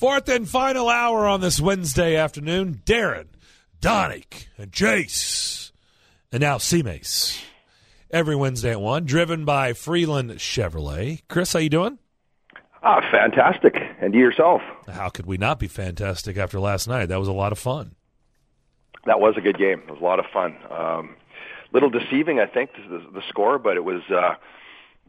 Fourth and final hour on this Wednesday afternoon. Darren, Donick, and Chase, and now C-Mace. Every Wednesday at 1, driven by Freeland Chevrolet. Chris, how you doing? Ah, fantastic. And you yourself? How could we not be fantastic after last night? That was a lot of fun. That was a good game. It was a lot of fun. Um, little deceiving, I think, the, the score, but it was uh,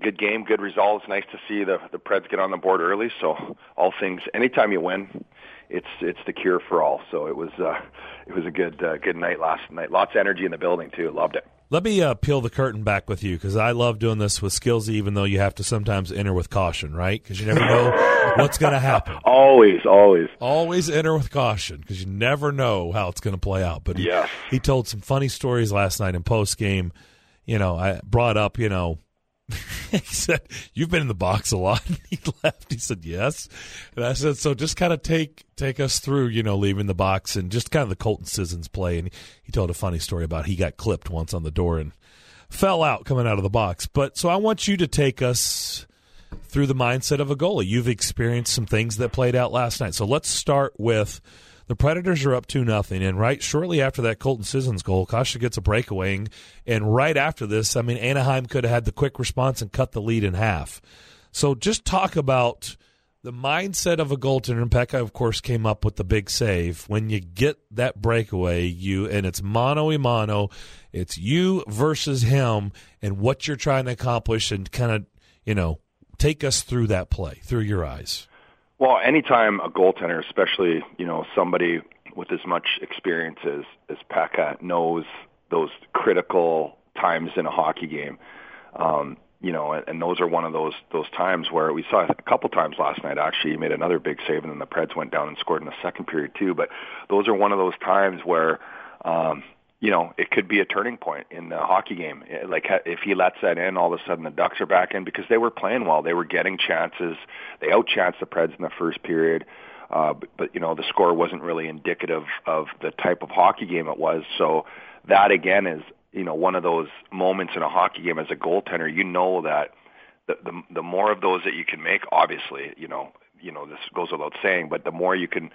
good game, good results. Nice to see the the Preds get on the board early. So all things, anytime you win, it's it's the cure for all. So it was uh, it was a good uh, good night last night. Lots of energy in the building too. Loved it. Let me uh, peel the curtain back with you because I love doing this with skills, even though you have to sometimes enter with caution, right? Because you never know what's going to happen. Always, always, always enter with caution because you never know how it's going to play out. But he, yes. he told some funny stories last night in post game. You know, I brought up, you know, he said, "You've been in the box a lot." he laughed. He said, "Yes," and I said, "So just kind of take take us through, you know, leaving the box and just kind of the Colton Sissons play." And he told a funny story about he got clipped once on the door and fell out coming out of the box. But so I want you to take us through the mindset of a goalie. You've experienced some things that played out last night. So let's start with the Predators are up two nothing, and right shortly after that Colton Sissons goal, Kase gets a breakaway, and, and right after this, I mean Anaheim could have had the quick response and cut the lead in half. So just talk about the mindset of a goaltender. And Pekka, of course, came up with the big save. When you get that breakaway, you and it's mano a mano, it's you versus him, and what you're trying to accomplish, and kind of you know take us through that play through your eyes. Well, anytime a goaltender, especially you know somebody with as much experience as as Pekka, knows those critical times in a hockey game, um, you know, and, and those are one of those those times where we saw a couple times last night. Actually, he made another big save, and then the Preds went down and scored in the second period too. But those are one of those times where um, you know, it could be a turning point in the hockey game. Like if he lets that in, all of a sudden the Ducks are back in because they were playing well. They were getting chances. They outchanced the Preds in the first period. Uh, but, but, you know, the score wasn't really indicative of the type of hockey game it was. So that again is, you know, one of those moments in a hockey game as a goaltender, you know that the, the, the more of those that you can make, obviously, you know, you know, this goes without saying, but the more you can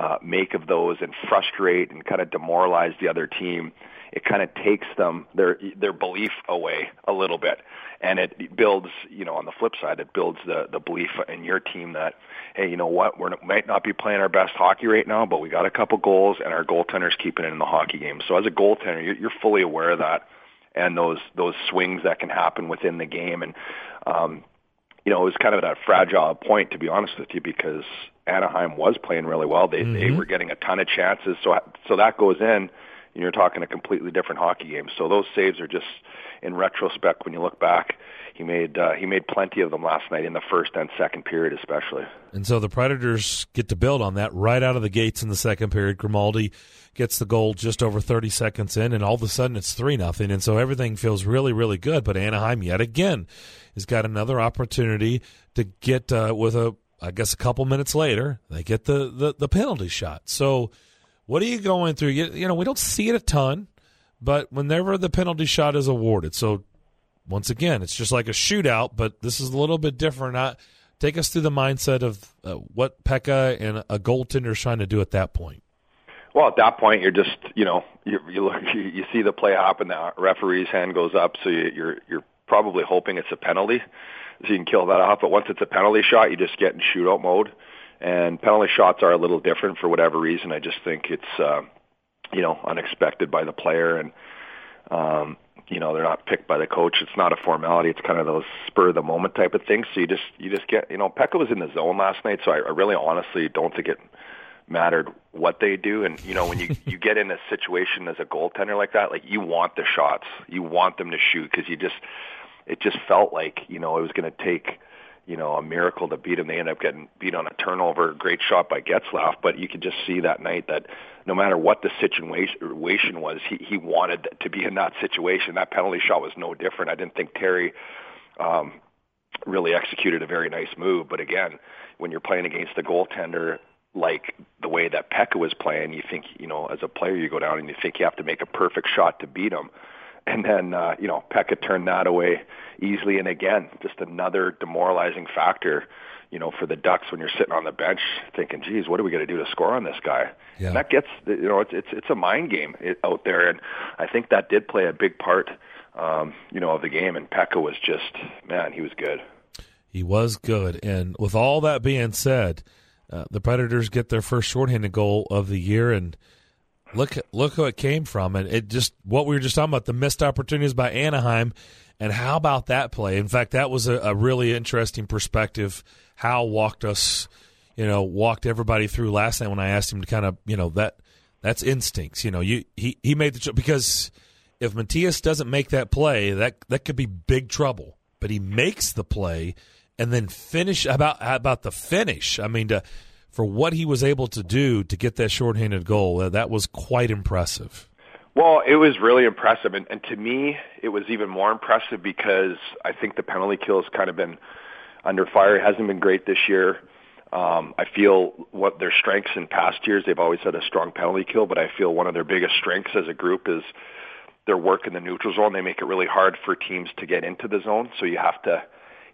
uh, make of those and frustrate and kind of demoralize the other team, it kind of takes them their their belief away a little bit, and it builds. You know, on the flip side, it builds the the belief in your team that hey, you know what, we might not be playing our best hockey right now, but we got a couple goals and our goaltender's keeping it in the hockey game. So as a goaltender, you're, you're fully aware of that and those those swings that can happen within the game and. um you know, it was kind of that fragile point, to be honest with you, because Anaheim was playing really well. They mm-hmm. they were getting a ton of chances, so so that goes in, and you're talking a completely different hockey game. So those saves are just, in retrospect, when you look back, he made uh, he made plenty of them last night in the first and second period, especially. And so the Predators get to build on that right out of the gates in the second period. Grimaldi gets the goal just over 30 seconds in, and all of a sudden it's three nothing, and so everything feels really really good. But Anaheim yet again has got another opportunity to get uh, with a, I guess, a couple minutes later, they get the, the, the penalty shot. So, what are you going through? You, you know, we don't see it a ton, but whenever the penalty shot is awarded, so once again, it's just like a shootout, but this is a little bit different. I, take us through the mindset of uh, what Pekka and a goaltender is trying to do at that point. Well, at that point, you're just you know you you, look, you see the play happen. The referee's hand goes up, so you, you're you're probably hoping it's a penalty, so you can kill that off. But once it's a penalty shot, you just get in shootout mode. And penalty shots are a little different for whatever reason. I just think it's uh, you know unexpected by the player, and um, you know they're not picked by the coach. It's not a formality. It's kind of those spur of the moment type of things. So you just you just get you know Pekka was in the zone last night, so I, I really honestly don't think it mattered what they do. And you know, when you you get in a situation as a goaltender like that, like you want the shots, you want them to shoot because you just it just felt like you know it was going to take you know a miracle to beat them. They end up getting beat on a turnover, great shot by Getzlaf, but you could just see that night that no matter what the situation was, he he wanted to be in that situation. That penalty shot was no different. I didn't think Terry. Um, really executed a very nice move, but again, when you're playing against a goaltender like the way that Pekka was playing, you think, you know, as a player, you go down and you think you have to make a perfect shot to beat him and then uh, you know Pekka turned that away easily. And again, just another demoralizing factor. you know, for the Ducks when you're sitting on the bench thinking, "Geez, what are we going to do to score on this guy?" Yeah. And that gets, you know, it's it's it's a mind game out there, and I think that did play a big part, um, you know, of the game. And Pekka was just, man, he was good. He was good, and with all that being said, uh, the Predators get their first shorthanded goal of the year, and look look who it came from, and it just what we were just talking about the missed opportunities by Anaheim and how about that play? In fact, that was a, a really interesting perspective. Hal walked us, you know, walked everybody through last night when I asked him to kind of, you know, that that's instincts. You know, you he he made the choice because if Matias doesn't make that play, that that could be big trouble. But he makes the play and then finish about about the finish. I mean, to, for what he was able to do to get that shorthanded goal, that was quite impressive. Well, it was really impressive, and, and to me, it was even more impressive because I think the penalty kill has kind of been under fire. It hasn't been great this year. Um, I feel what their strengths in past years, they've always had a strong penalty kill, but I feel one of their biggest strengths as a group is their work in the neutral zone. They make it really hard for teams to get into the zone, so you have to,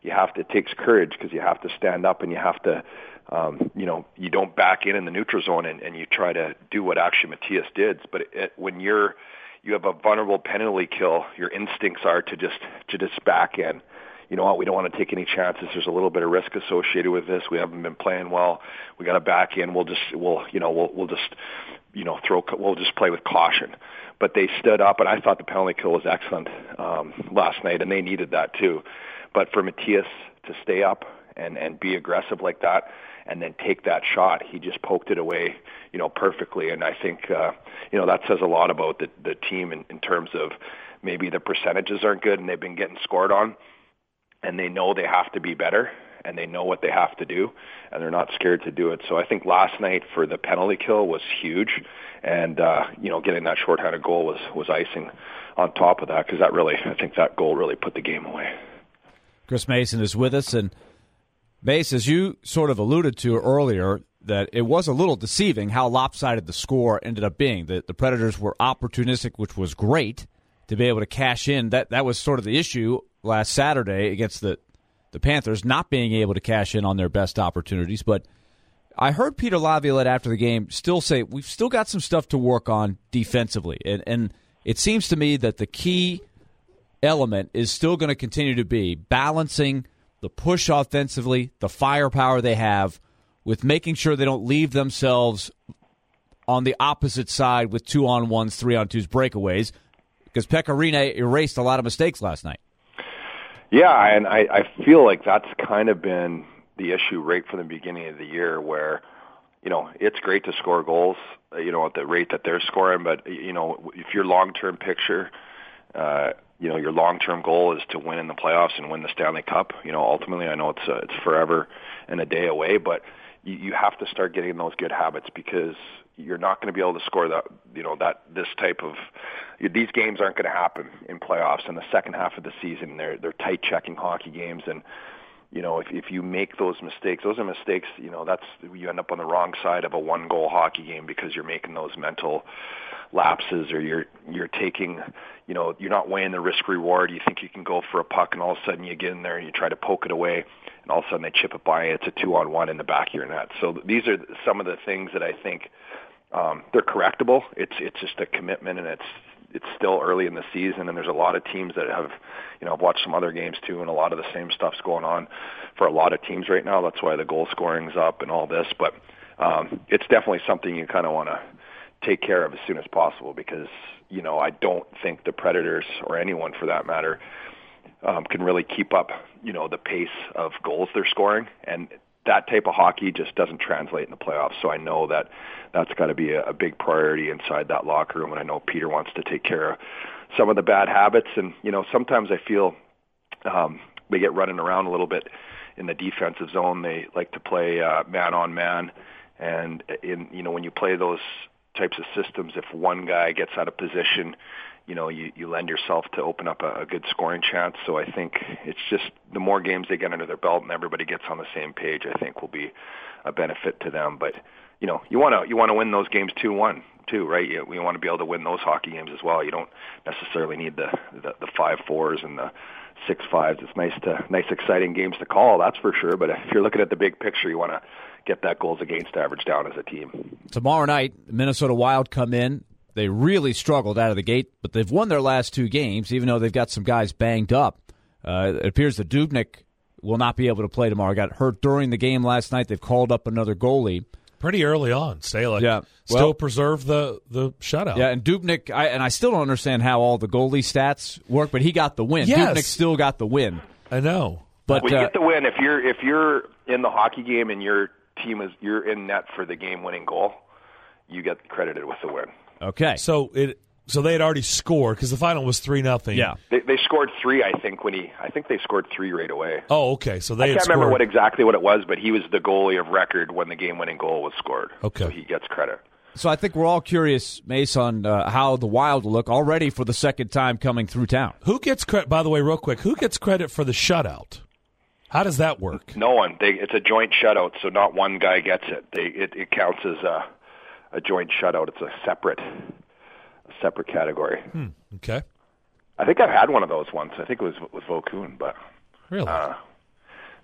you have to, it takes courage because you have to stand up and you have to um, you know, you don't back in in the neutral zone and, and you try to do what actually Matias did. But it, it, when you're you have a vulnerable penalty kill, your instincts are to just to just back in. You know what? We don't want to take any chances. There's a little bit of risk associated with this. We haven't been playing well. We got to back in. We'll just we'll you know we'll we'll just you know throw we'll just play with caution. But they stood up, and I thought the penalty kill was excellent um, last night, and they needed that too. But for Matias to stay up and and be aggressive like that, and then take that shot. He just poked it away, you know, perfectly. And I think, uh, you know, that says a lot about the, the team in, in terms of maybe the percentages aren't good and they've been getting scored on and they know they have to be better and they know what they have to do and they're not scared to do it. So I think last night for the penalty kill was huge and uh you know getting that shorthanded goal was was icing on top of that because that really I think that goal really put the game away. Chris Mason is with us and Mace, as you sort of alluded to earlier, that it was a little deceiving how lopsided the score ended up being. That the Predators were opportunistic, which was great to be able to cash in. That that was sort of the issue last Saturday against the the Panthers, not being able to cash in on their best opportunities. But I heard Peter Laviolette after the game still say we've still got some stuff to work on defensively, and and it seems to me that the key element is still going to continue to be balancing the push offensively, the firepower they have, with making sure they don't leave themselves on the opposite side with two on ones, three on twos, breakaways, because Pekka Rinne erased a lot of mistakes last night. Yeah, and I, I feel like that's kind of been the issue right from the beginning of the year where you know, it's great to score goals, uh, you know, at the rate that they're scoring, but you know, if your long-term picture uh, you know your long term goal is to win in the playoffs and win the Stanley Cup. You know, ultimately, I know it's uh, it's forever and a day away, but you, you have to start getting those good habits because you're not going to be able to score that you know that this type of these games aren't going to happen in playoffs in the second half of the season they're they're tight checking hockey games and you know if if you make those mistakes those are mistakes you know that's you end up on the wrong side of a one goal hockey game because you're making those mental lapses or you're you're taking you know you're not weighing the risk reward. You think you can go for a puck and all of a sudden you get in there and you try to poke it away and all of a sudden they chip it by it's a two on one in the back of your net. So these are some of the things that i think um they're correctable. It's it's just a commitment and it's it's still early in the season and there's a lot of teams that have you know I've watched some other games too and a lot of the same stuff's going on for a lot of teams right now. That's why the goal scoring's up and all this. But um it's definitely something you kind of want to take care of as soon as possible because you know I don't think the Predators or anyone for that matter um, can really keep up you know the pace of goals they're scoring. And that type of hockey just doesn't translate in the playoffs. So I know that that's got to be a, a big priority inside that locker room, and I know Peter wants to take care of some of the bad habits. And you know sometimes I feel um, they get running around a little bit in the defensive zone. They like to play uh, man on man, and in you know when you play those types of systems, if one guy gets out of position, you know, you, you lend yourself to open up a, a good scoring chance. So I think it's just the more games they get under their belt and everybody gets on the same page, I think will be a benefit to them. But you know, you want to you want to win those games two one too, right? You, we want to be able to win those hockey games as well. You don't necessarily need the the, the five fours and the six fives. It's nice to nice exciting games to call, that's for sure. But if you're looking at the big picture, you want to get that goals against average down as a team. Tomorrow night, Minnesota Wild come in. They really struggled out of the gate, but they've won their last two games, even though they've got some guys banged up. Uh, it appears that Dubnyk will not be able to play tomorrow. Got hurt during the game last night. They've called up another goalie pretty early on. Stalock yeah. still well, preserve the the shutout. Yeah, and Dubnyk, I, and I still don't understand how all the goalie stats work, but he got the win. Yes. Dubnyk still got the win. I know, but we uh, get the win if you're if you're in the hockey game and your team is you're in net for the game winning goal, you get credited with the win. Okay, so it so they had already scored because the final was three nothing. Yeah, they, they scored three. I think when he, I think they scored three right away. Oh, okay. So they. I can't scored... remember what exactly what it was, but he was the goalie of record when the game-winning goal was scored. Okay, so he gets credit. So I think we're all curious, Mace, on uh, how the Wild look already for the second time coming through town. Who gets credit? By the way, real quick, who gets credit for the shutout? How does that work? No one. They, it's a joint shutout, so not one guy gets it. They, it, it counts as a, a joint shutout. It's a separate separate category. Hmm. Okay. I think I've had one of those once. I think it was with Vokoun, but really, uh,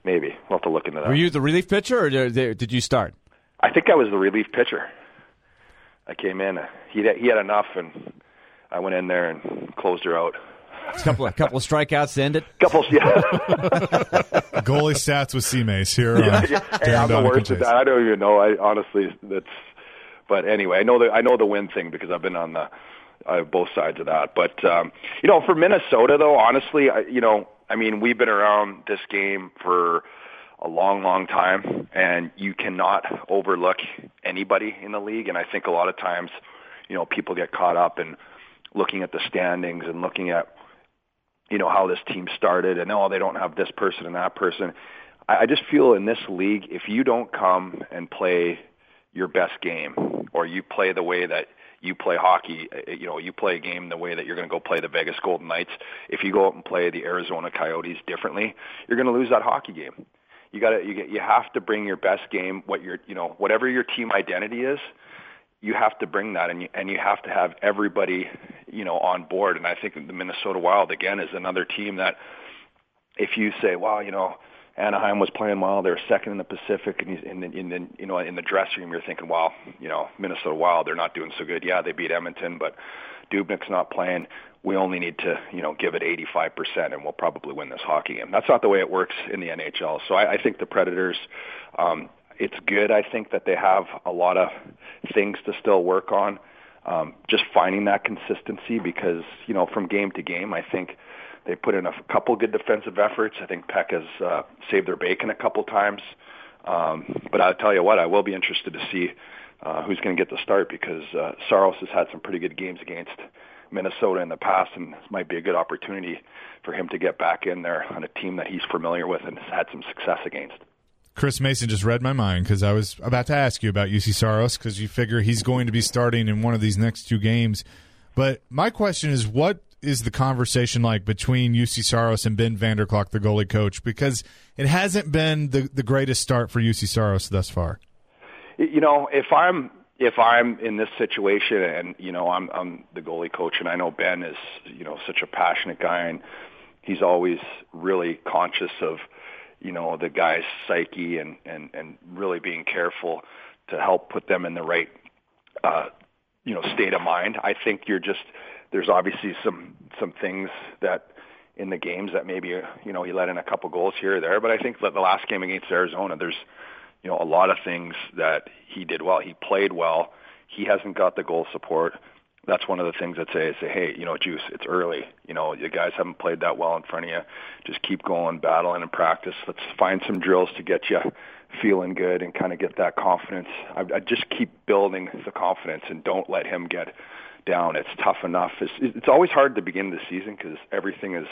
maybe we'll have to look into that. Were you the relief pitcher, or did you start? I think I was the relief pitcher. I came in. He he had enough, and I went in there and closed her out. A couple of couple of strikeouts to end it. Couple, yeah. Goalie stats with C Mace here. Yeah, yeah. Hey, I'm the worst at that. I don't even know. I honestly, that's. But anyway, I know the I know the win thing because I've been on the have both sides of that. But um, you know, for Minnesota, though, honestly, I, you know, I mean, we've been around this game for a long, long time, and you cannot overlook anybody in the league. And I think a lot of times, you know, people get caught up in looking at the standings and looking at, you know, how this team started, and oh, they don't have this person and that person. I, I just feel in this league, if you don't come and play your best game, or you play the way that you play hockey, uh, you know, you play a game the way that you're going to go play the Vegas Golden Knights. If you go out and play the Arizona Coyotes differently, you're going to lose that hockey game. You got to you get you have to bring your best game, what your you know whatever your team identity is. You have to bring that, and you, and you have to have everybody, you know, on board. And I think the Minnesota Wild again is another team that, if you say, well, you know, Anaheim was playing well. They're second in the Pacific, and he's in the, in the you know in the dressing room, you're thinking, well, you know, Minnesota Wild, they're not doing so good. Yeah, they beat Edmonton, but Dubnyk's not playing. We only need to you know give it 85%, and we'll probably win this hockey game. That's not the way it works in the NHL. So I, I think the Predators. Um, it's good. I think that they have a lot of things to still work on. Um, just finding that consistency because you know from game to game, I think they put in a couple good defensive efforts. I think Peck has uh, saved their bacon a couple times. Um, but I'll tell you what, I will be interested to see uh, who's going to get the start because uh, Saros has had some pretty good games against Minnesota in the past, and this might be a good opportunity for him to get back in there on a team that he's familiar with and has had some success against. Chris Mason just read my mind because I was about to ask you about Juuse Saros because you figure he's going to be starting in one of these next two games. But my question is, what is the conversation like between Juuse Saros and Ben Vanderklok, the goalie coach? Because it hasn't been the, the greatest start for Juuse Saros thus far. You know, if I'm if I'm in this situation and you know I'm I'm the goalie coach and I know Ben is you know such a passionate guy and he's always really conscious of you know the guy's psyche and and and really being careful to help put them in the right uh you know state of mind. I think you're just there's obviously some some things that in the games that maybe you know he let in a couple goals here or there, but I think that the last game against Arizona, there's you know a lot of things that he did well. He played well. He hasn't got the goal support. That's one of the things I'd say. Say, hey, you know, Juuse, it's early. You know, you guys haven't played that well in front of you. Just keep going, battling, and practice. Let's find some drills to get you feeling good and kind of get that confidence. I, I just keep building the confidence and don't let him get down. It's tough enough. It's, it's always hard to begin the season because everything is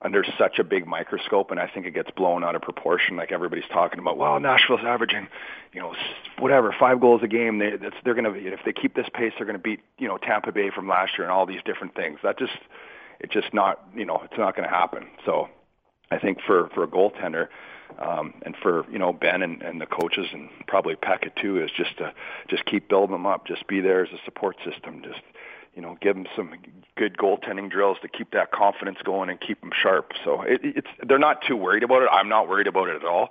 under such a big microscope, and I think it gets blown out of proportion. Like everybody's talking about, well, Nashville's averaging, you know, whatever, five goals a game. They, that's, they're going to, if they keep this pace, they're going to beat, you know, Tampa Bay from last year and all these different things. That just, it's just not, you know, it's not going to happen. So, I think for for a goaltender, Um, and for you know Ben and, and the coaches and probably Pekka too is just to just keep building them up, just be there as a support system, just you know give them some good goaltending drills to keep that confidence going and keep them sharp. So it, it's they're not too worried about it. I'm not worried about it at all.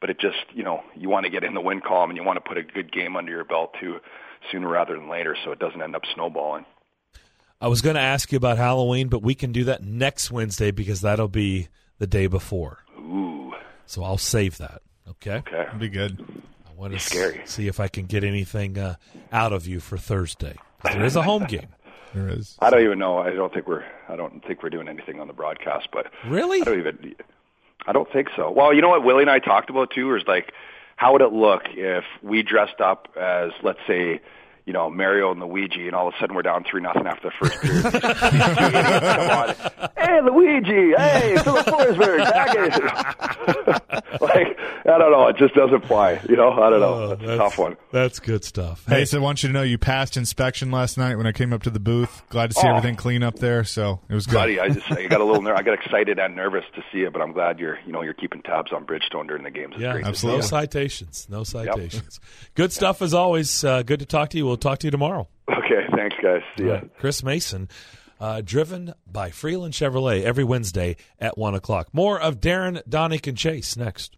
But it just you know you want to get in the win column and you want to put a good game under your belt too sooner rather than later, so it doesn't end up snowballing. I was going to ask you about Halloween, but we can do that next Wednesday because that'll be the day before. Ooh. So I'll save that. Okay. Okay. That'd be good. I want to Scary. see if I can get anything uh, out of you for Thursday. There is a home game. There is. I don't even know. I don't think we're. I don't think we're doing anything on the broadcast. But Really? I don't even. I don't think so. Well, you know what Willie and I talked about too, is like, how would it look if we dressed up as, let's say, you know, Mario and Luigi, and all of a sudden we're down three nothing after the first period. Come on, hey Luigi, hey Filip Forsberg, back at like I don't know, it just doesn't fly. You know, I don't know. Oh, that's, a tough one. That's good stuff. Hey, so I want you to know you passed inspection last night when I came up to the booth. Glad to see Oh. everything clean up there. So it was good. Buddy, I just I got a little ner- I got excited and nervous to see it, but I'm glad you're you know you're keeping tabs on Bridgestone during the games. It's Yeah, great absolutely. No citations. No citations. Good stuff as always. Uh, good to talk to you. We'll talk to you tomorrow. Okay, thanks guys. See right. Chris Mason, uh, driven by Freeland Chevrolet every Wednesday at 1 o'clock. More of Darren, Donick, and Chase next.